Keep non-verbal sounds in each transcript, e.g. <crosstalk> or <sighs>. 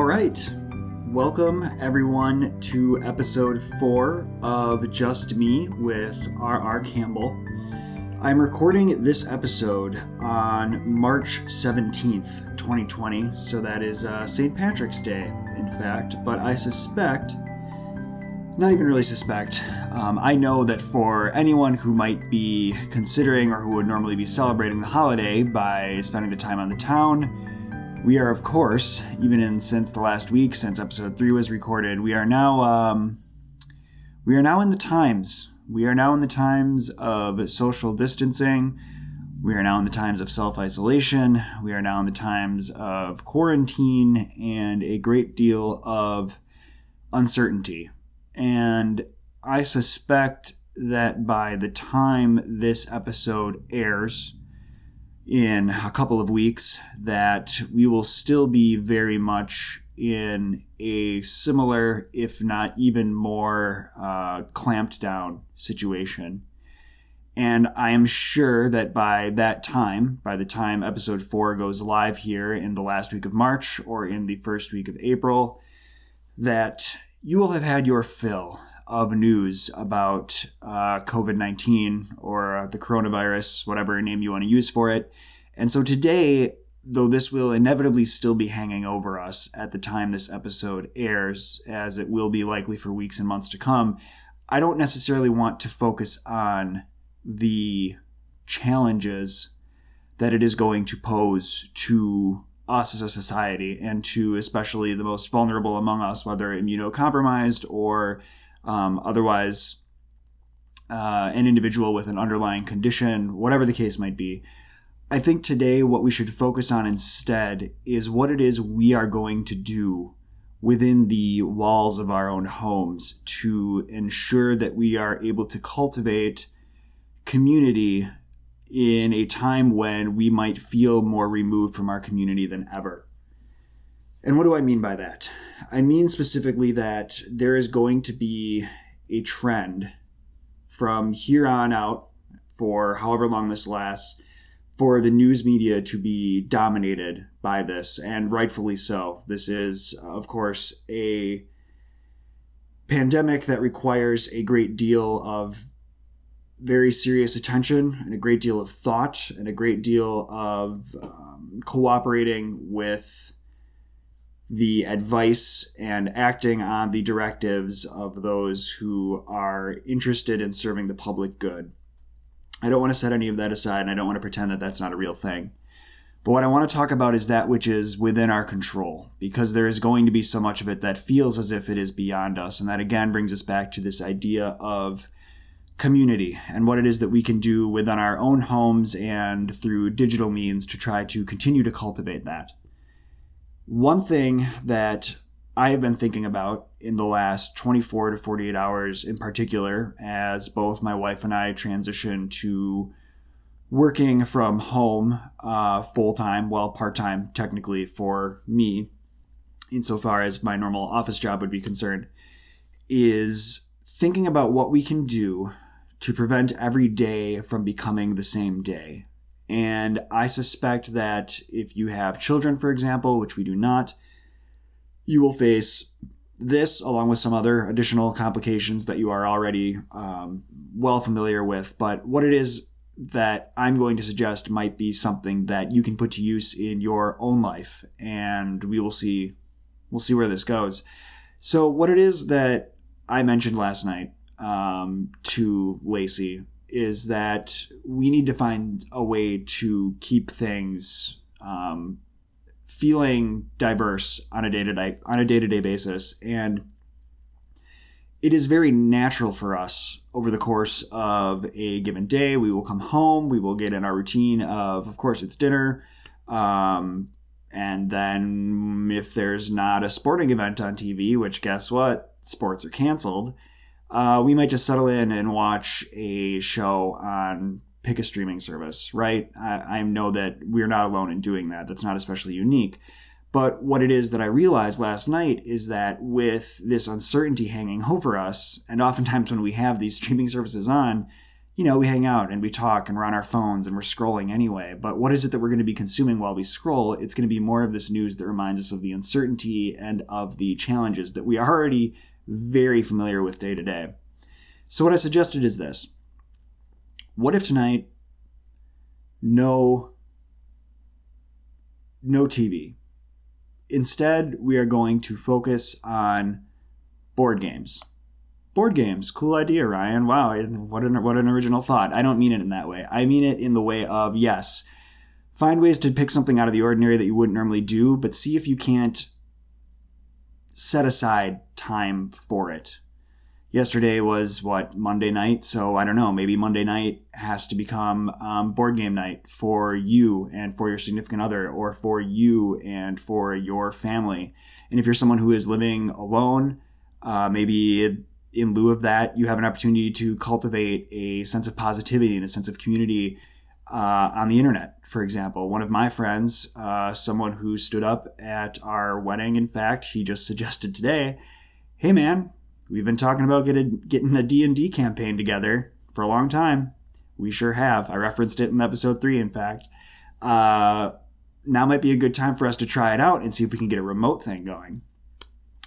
All right. Welcome, everyone, to episode four of Just Me with R.R. Campbell. I'm recording this episode on March 17th, 2020, so that is uh, St. Patrick's Day, in fact, but I suspect, not even really suspect, um, I know that for anyone who might be considering or who would normally be celebrating the holiday by spending the time on the town, we are, of course, even in since the last week, since episode three was recorded, we are now um, we are now in the times. We are now in the times of social distancing. We are now in the times of self isolation. We are now in the times of quarantine and a great deal of uncertainty. And I suspect that by the time this episode airs, in a couple of weeks that we will still be very much in a similar, if not even more, uh, clamped down situation. And I am sure that by that time, by the time episode four goes live here in the last week of March or in the first week of April, that you will have had your fill of news about uh, COVID 19 or the coronavirus, whatever name you want to use for it. And so today, though this will inevitably still be hanging over us at the time this episode airs, as it will be likely for weeks and months to come, I don't necessarily want to focus on the challenges that it is going to pose to us as a society and to especially the most vulnerable among us, whether immunocompromised or um, otherwise uh, an individual with an underlying condition, whatever the case might be. I think today what we should focus on instead is what it is we are going to do within the walls of our own homes to ensure that we are able to cultivate community in a time when we might feel more removed from our community than ever. And what do I mean by that? I mean specifically that there is going to be a trend from here on out for however long this lasts for the news media to be dominated by this, and rightfully so. This is, of course, a pandemic that requires a great deal of very serious attention and a great deal of thought and a great deal of um, cooperating with the advice and acting on the directives of those who are interested in serving the public good. I don't want to set any of that aside and I don't want to pretend that that's not a real thing. But what I want to talk about is that which is within our control, because there is going to be so much of it that feels as if it is beyond us. And that again brings us back to this idea of community and what it is that we can do within our own homes and through digital means to try to continue to cultivate that. One thing that I have been thinking about in the last 24 to 48 hours, in particular, as both my wife and I transition to working from home uh, full time, well, part time technically for me, insofar as my normal office job would be concerned, is thinking about what we can do to prevent every day from becoming the same day. And I suspect that if you have children, for example, which we do not, you will face this along with some other additional complications that you are already um, well familiar with. But what it is that I'm going to suggest might be something that you can put to use in your own life, and we will see. We'll see where this goes. So, what it is that I mentioned last night um, to Lacey is that we need to find a way to keep things um, feeling diverse on a day to day on a day to day basis, and it is very natural for us over the course of a given day. We will come home, we will get in our routine of, of course, it's dinner. Um, and then if there's not a sporting event on TV, which guess what? Sports are canceled uh, we might just settle in and watch a show on pick a streaming service, right? I, I know that we're not alone in doing that. That's not especially unique. But what it is that I realized last night is that with this uncertainty hanging over us, and oftentimes when we have these streaming services on, you know, we hang out and we talk and we're on our phones and we're scrolling anyway. But what is it that we're going to be consuming while we scroll? It's going to be more of this news that reminds us of the uncertainty and of the challenges that we already very familiar with day to day. So, what I suggested is this What if tonight, no, no TV? Instead, we are going to focus on board games board games. Cool idea, Ryan. Wow, what an what an original thought. I don't mean it in that way. I mean it in the way of yes, find ways to pick something out of the ordinary that you wouldn't normally do, but see if you can't set aside time for it. Yesterday was what Monday night, so I don't know. Maybe Monday night has to become um, board game night for you and for your significant other, or for you and for your family. And if you're someone who is living alone, uh, maybe in lieu of that, you have an opportunity to cultivate a sense of positivity and a sense of community uh, on the internet. For example, one of my friends, uh, someone who stood up at our wedding, in fact, he just suggested today, "Hey, man, we've been talking about getting getting a D and D campaign together for a long time. We sure have. I referenced it in episode three, in fact. Uh, now might be a good time for us to try it out and see if we can get a remote thing going."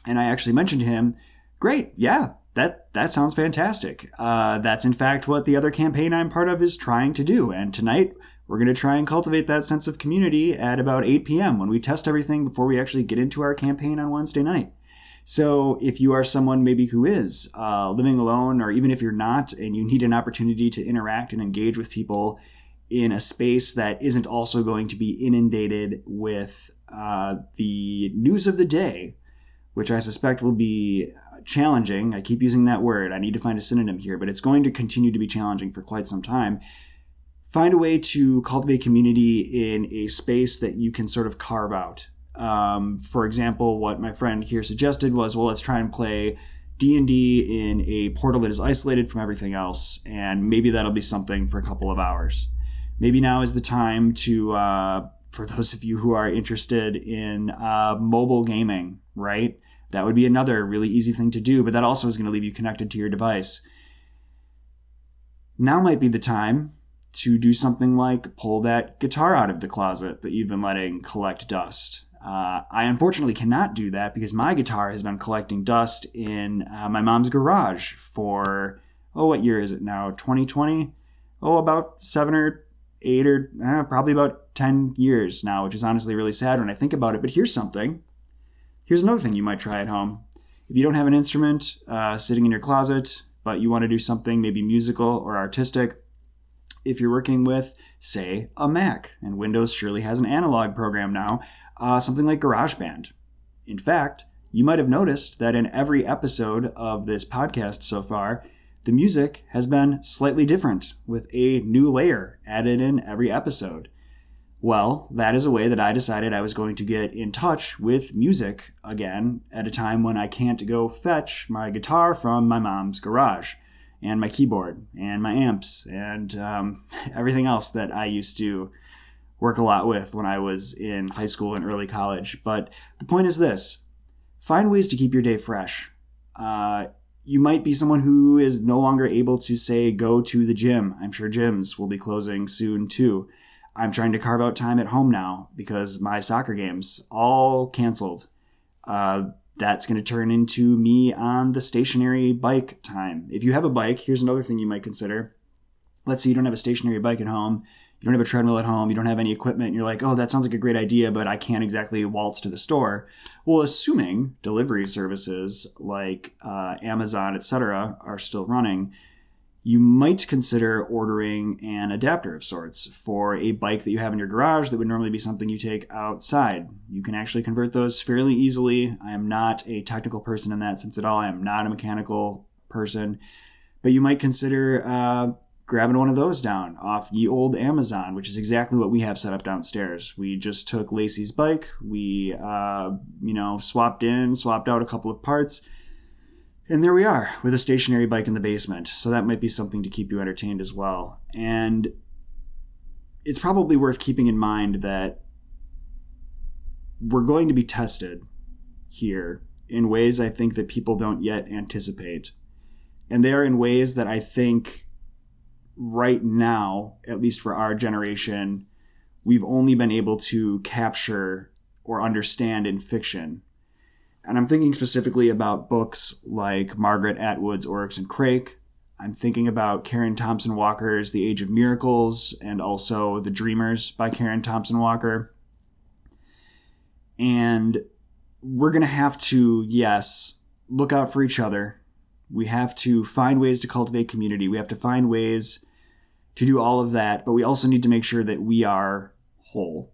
And I actually mentioned to him, "Great, yeah, that that sounds fantastic. Uh, that's in fact what the other campaign I'm part of is trying to do. And tonight we're going to try and cultivate that sense of community at about 8 p.m. when we test everything before we actually get into our campaign on Wednesday night. So if you are someone maybe who is uh, living alone, or even if you're not, and you need an opportunity to interact and engage with people in a space that isn't also going to be inundated with uh, the news of the day, which I suspect will be challenging. I keep using that word. I need to find a synonym here, but it's going to continue to be challenging for quite some time. Find a way to cultivate community in a space that you can sort of carve out. Um, for example, what my friend here suggested was, well, let's try and play D&D in a portal that is isolated from everything else, and maybe that'll be something for a couple of hours. Maybe now is the time to, uh, for those of you who are interested in uh, mobile gaming, right? That would be another really easy thing to do, but that also is going to leave you connected to your device. Now might be the time to do something like pull that guitar out of the closet that you've been letting collect dust. Uh, I unfortunately cannot do that because my guitar has been collecting dust in uh, my mom's garage for, oh, what year is it now? 2020? Oh, about seven or eight or eh, probably about 10 years now, which is honestly really sad when I think about it. But here's something Here's another thing you might try at home. If you don't have an instrument uh, sitting in your closet, but you want to do something maybe musical or artistic, if you're working with, say, a Mac, and Windows surely has an analog program now, uh, something like GarageBand. In fact, you might have noticed that in every episode of this podcast so far, the music has been slightly different, with a new layer added in every episode. Well, that is a way that I decided I was going to get in touch with music again at a time when I can't go fetch my guitar from my mom's garage and my keyboard and my amps and um, <laughs> everything else that I used to work a lot with when I was in high school and early college. But the point is this find ways to keep your day fresh. Uh, you might be someone who is no longer able to say go to the gym. I'm sure gyms will be closing soon too. I'm trying to carve out time at home now because my soccer games all canceled. Uh, that's going to turn into me on the stationary bike time. If you have a bike, here's another thing you might consider. Let's say you don't have a stationary bike at home, you don't have a treadmill at home, you don't have any equipment, and you're like, oh, that sounds like a great idea, but I can't exactly waltz to the store. Well, assuming delivery services like uh, Amazon, etc., are still running, you might consider ordering an adapter of sorts for a bike that you have in your garage that would normally be something you take outside. You can actually convert those fairly easily. I am not a technical person in that sense at all. I am not a mechanical person. But you might consider uh, grabbing one of those down off ye old Amazon, which is exactly what we have set up downstairs. We just took Lacey's bike, we, uh, you know, swapped in, swapped out a couple of parts and there we are with a stationary bike in the basement. So that might be something to keep you entertained as well. And it's probably worth keeping in mind that we're going to be tested here in ways I think that people don't yet anticipate. And they are in ways that I think right now, at least for our generation, we've only been able to capture or understand in fiction. And I'm thinking specifically about books like Margaret Atwood's Oryx and Crake. I'm thinking about Karen Thompson Walker's The Age of Miracles and also The Dreamers by Karen Thompson Walker. And we're going to have to, yes, look out for each other. We have to find ways to cultivate community. We have to find ways to do all of that, but we also need to make sure that we are whole.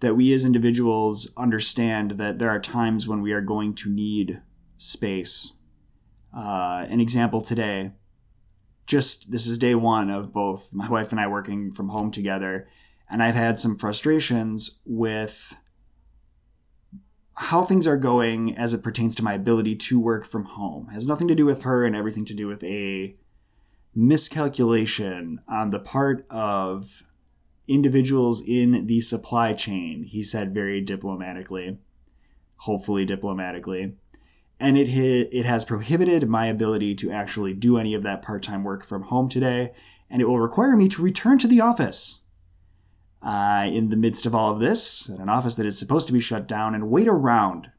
That we as individuals understand that there are times when we are going to need space. Uh, an example today, just this is day one of both <laughs> my wife and I working from home together, and I've had some frustrations with how things are going as it pertains to my ability to work from home. It has nothing to do with her and everything to do with a miscalculation on the part of individuals in the supply chain, he said very diplomatically, hopefully diplomatically. And it it has prohibited my ability to actually do any of that part-time work from home today, and it will require me to return to the office uh, in the midst of all of this, at an office that is supposed to be shut down, and wait around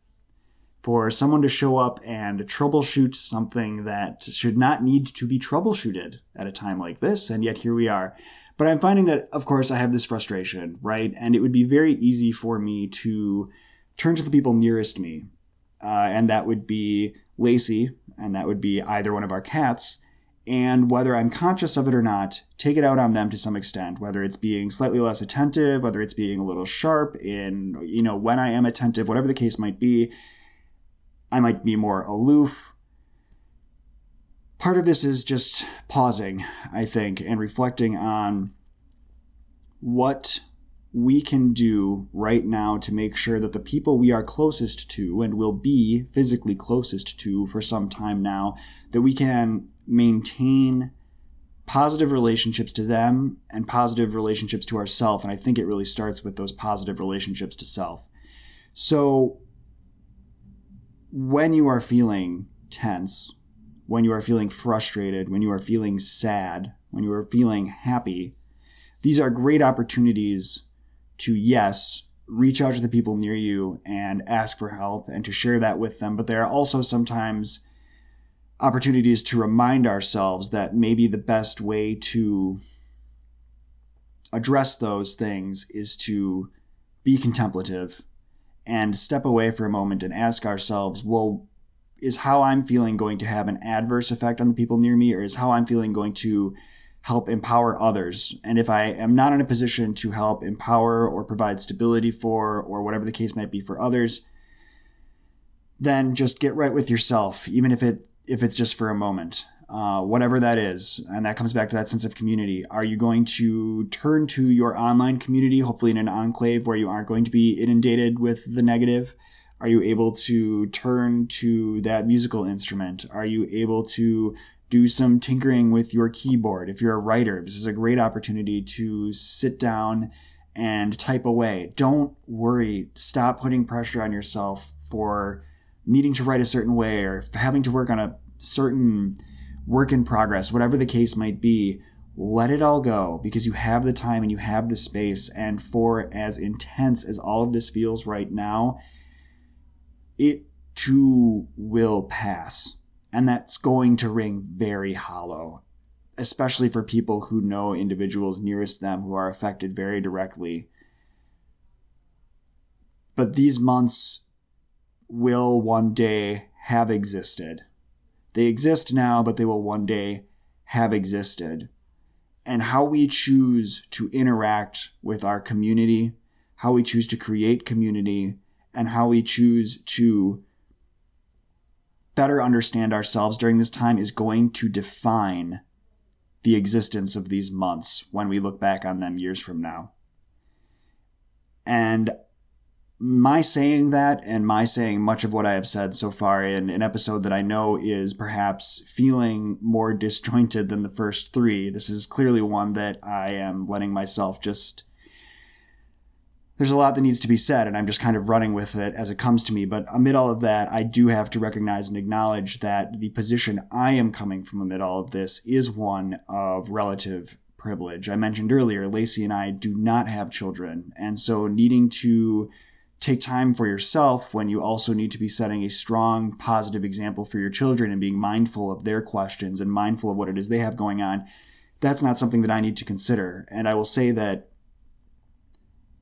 for someone to show up and troubleshoot something that should not need to be troubleshooted at a time like this, and yet here we are. But I'm finding that, of course, I have this frustration, right? And it would be very easy for me to turn to the people nearest me, uh, and that would be Lacey, and that would be either one of our cats, and whether I'm conscious of it or not, take it out on them to some extent, whether it's being slightly less attentive, whether it's being a little sharp in, you know, when I am attentive, whatever the case might be. I might be more aloof. Part of this is just pausing, I think, and reflecting on what we can do right now to make sure that the people we are closest to and will be physically closest to for some time now, that we can maintain positive relationships to them and positive relationships to ourselves. And I think it really starts with those positive relationships to self. So when you are feeling tense, when you are feeling frustrated, when you are feeling sad, when you are feeling happy, these are great opportunities to, yes, reach out to the people near you and ask for help and to share that with them. But there are also sometimes opportunities to remind ourselves that maybe the best way to address those things is to be contemplative and step away for a moment and ask ourselves, well, is how I'm feeling going to have an adverse effect on the people near me, or is how I'm feeling going to help empower others? And if I am not in a position to help empower or provide stability for, or whatever the case might be for others, then just get right with yourself, even if it if it's just for a moment, uh, whatever that is. And that comes back to that sense of community. Are you going to turn to your online community, hopefully in an enclave where you aren't going to be inundated with the negative? Are you able to turn to that musical instrument? Are you able to do some tinkering with your keyboard? If you're a writer, this is a great opportunity to sit down and type away. Don't worry. Stop putting pressure on yourself for needing to write a certain way or having to work on a certain work in progress, whatever the case might be, let it all go because you have the time and you have the space. And for as intense as all of this feels right now, it too will pass. And that's going to ring very hollow, especially for people who know individuals nearest them who are affected very directly. But these months will one day have existed. They exist now, but they will one day have existed. And how we choose to interact with our community, how we choose to create community, and how we choose to better understand ourselves during this time is going to define the existence of these months when we look back on them years from now. And my saying that and my saying much of what I have said so far in an episode that I know is perhaps feeling more disjointed than the first three, this is clearly one that I am letting myself just there's a lot that needs to be said, and I'm just kind of running with it as it comes to me. But amid all of that, I do have to recognize and acknowledge that the position I am coming from amid all of this is one of relative privilege. I mentioned earlier, Lacey and I do not have children, and so needing to take time for yourself when you also need to be setting a strong, positive example for your children and being mindful of their questions and mindful of what it is they have going on, that's not something that I need to consider. And I will say that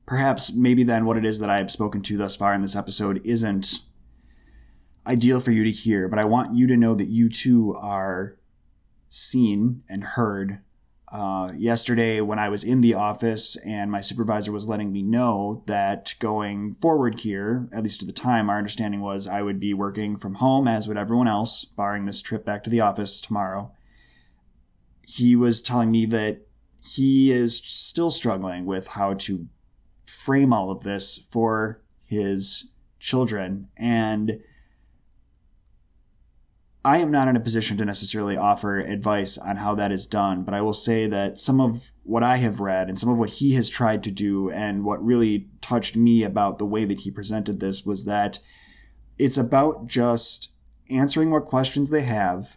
perhaps maybe then what it is that I have spoken to thus far in this episode isn't ideal for you to hear, but I want you to know that you too are seen and heard. Uh, yesterday, when I was in the office and my supervisor was letting me know that going forward here, at least at the time, our understanding was I would be working from home as would everyone else, barring this trip back to the office tomorrow. He was telling me that he is still struggling with how to frame all of this for his children. And I am not in a position to necessarily offer advice on how that is done, but I will say that some of what I have read and some of what he has tried to do, and what really touched me about the way that he presented this was that it's about just answering what questions they have,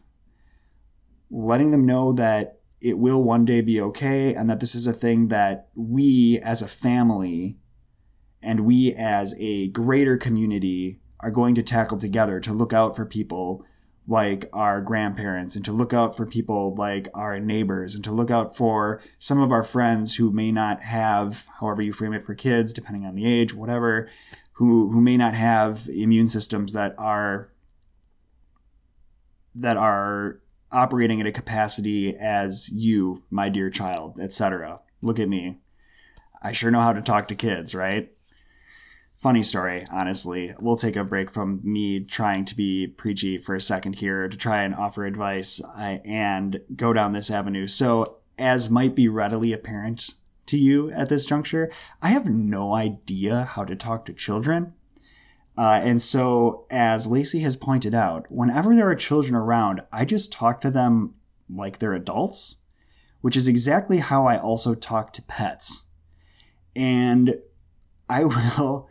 letting them know that it will one day be okay, and that this is a thing that we as a family and we as a greater community are going to tackle together to look out for people like our grandparents and to look out for people like our neighbors and to look out for some of our friends who may not have however you frame it for kids depending on the age whatever who who may not have immune systems that are that are operating at a capacity as you my dear child etc look at me. I sure know how to talk to kids right funny story, honestly. We'll take a break from me trying to be preachy for a second here to try and offer advice and go down this avenue. So, as might be readily apparent to you at this juncture, I have no idea how to talk to children. Uh, and so, as Lacey has pointed out, whenever there are children around, I just talk to them like they're adults, which is exactly how I also talk to pets. And I <laughs> will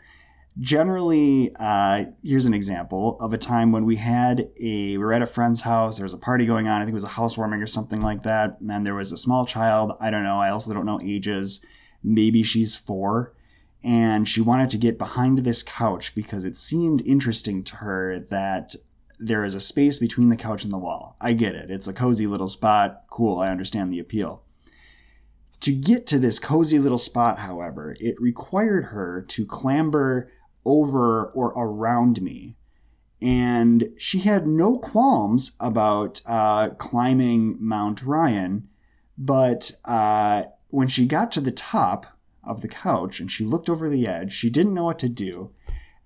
generally uh, here's an example of a time when we had a we were at a friend's house there was a party going on i think it was a housewarming or something like that and then there was a small child i don't know i also don't know ages maybe she's four and she wanted to get behind this couch because it seemed interesting to her that there is a space between the couch and the wall. I get it. It's a cozy little spot. Cool. I understand the appeal. To get to this cozy little spot, however, it required her to clamber over or around me. And she had no qualms about uh, climbing Mount Ryan, but uh, when she got to the top of the couch and she looked over the edge, she didn't know what to do.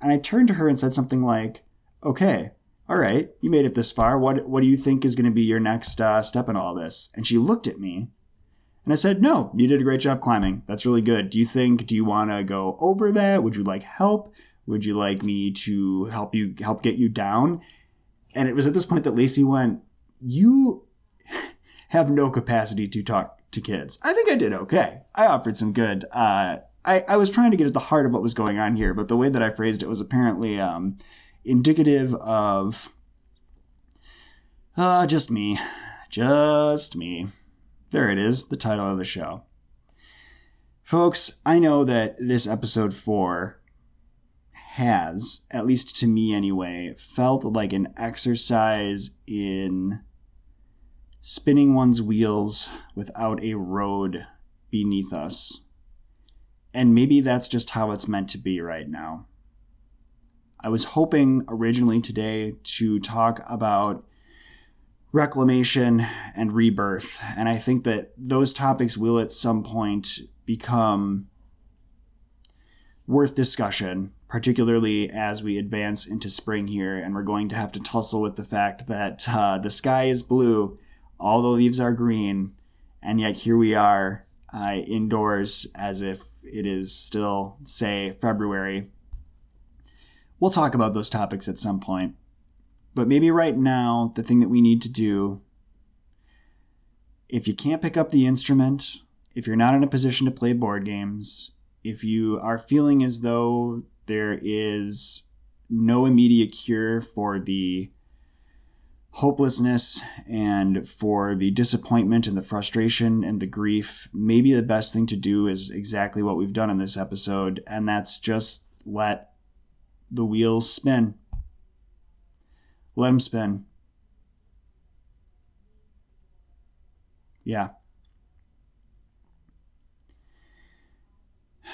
And I turned to her and said something like, "Okay, all right, you made it this far. What what do you think is going to be your next uh, step in all this?" And she looked at me, and I said, "No, you did a great job climbing. That's really good. Do you think? Do you want to go over that? Would you like help? Would you like me to help you help get you down? And it was at this point that Lacey went, You <laughs> have no capacity to talk to kids. I think I did okay. I offered some good. Uh, I, I was trying to get at the heart of what was going on here, but the way that I phrased it was apparently um, indicative of uh, just me. Just me. There it is, the title of the show. Folks, I know that this episode four has, at least to me anyway, felt like an exercise in spinning one's wheels without a road beneath us. And maybe that's just how it's meant to be right now. I was hoping originally today to talk about reclamation and rebirth, and I think that those topics will at some point become worth discussion particularly as we advance into spring here, and we're going to have to tussle with the fact that uh, the sky is blue, all the leaves are green, and yet here we are uh, indoors as if it is still, say, February. We'll talk about those topics at some point. But maybe right now, the thing that we need to do, if you can't pick up the instrument, if you're not in a position to play board games, if you are feeling as though there is no immediate cure for the hopelessness and for the disappointment and the frustration and the grief, maybe the best thing to do is exactly what we've done in this episode, and that's just let the wheels spin. Let them spin. Yeah. <sighs>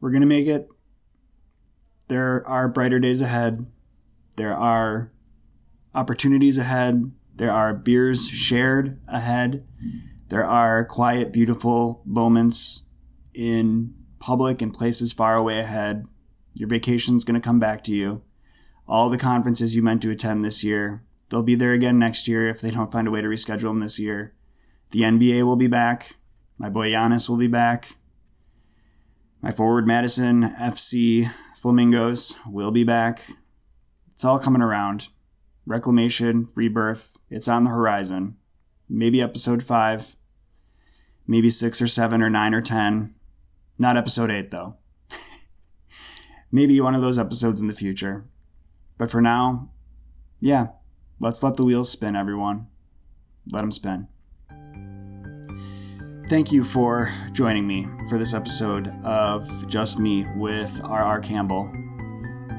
We're going to make it. There are brighter days ahead. There are opportunities ahead. There are beers shared ahead. There are quiet, beautiful moments in public and places far away ahead. Your vacation's going to come back to you. All the conferences you meant to attend this year, they'll be there again next year if they don't find a way to reschedule them this year. The NBA will be back. My boy Giannis will be back. My forward Madison FC Flamingos will be back. It's all coming around. Reclamation, rebirth, it's on the horizon. Maybe episode 5, maybe 6 or 7 or 9 or 10. Not episode 8, though. Maybe one of those episodes in the future. But for now, yeah, let's let the wheels spin, everyone. Let them spin. Thank you for joining me for this episode of Just Me with R.R. Campbell.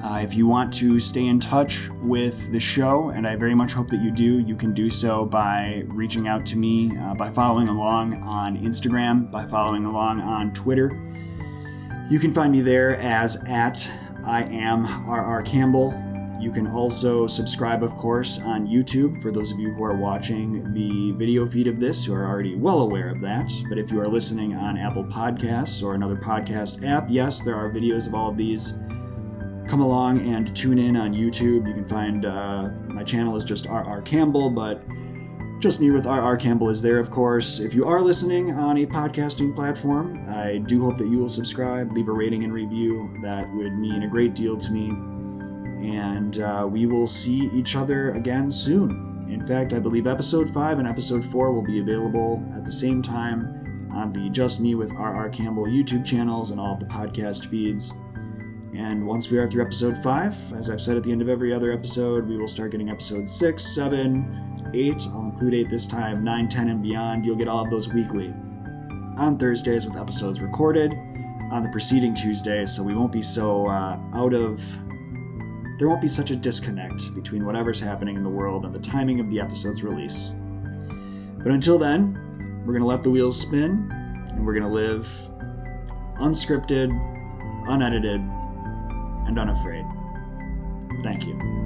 Uh, if you want to stay in touch with the show, and I very much hope that you do, you can do so by reaching out to me, uh, by following along on Instagram, by following along on Twitter. You can find me there as at I am RR Campbell. You can also subscribe, of course, on YouTube for those of you who are watching the video feed of this who are already well aware of that. But if you are listening on Apple Podcasts or another podcast app, yes, there are videos of all of these come along and tune in on YouTube. You can find uh, my channel is just RR Campbell, but just me with RR Campbell is there, of course. If you are listening on a podcasting platform, I do hope that you will subscribe, leave a rating and review. That would mean a great deal to me. And uh, we will see each other again soon. In fact, I believe episode 5 and episode 4 will be available at the same time on the Just Me with RR Campbell YouTube channels and all of the podcast feeds. And once we are through episode 5, as I've said at the end of every other episode, we will start getting episode 6, 7, 8. I'll include 8 this time, 9, 10, and beyond. You'll get all of those weekly on Thursdays with episodes recorded on the preceding Tuesday, so we won't be so uh, out of. There won't be such a disconnect between whatever's happening in the world and the timing of the episode's release. But until then, we're going to let the wheels spin and we're going to live unscripted, unedited, and unafraid. Thank you.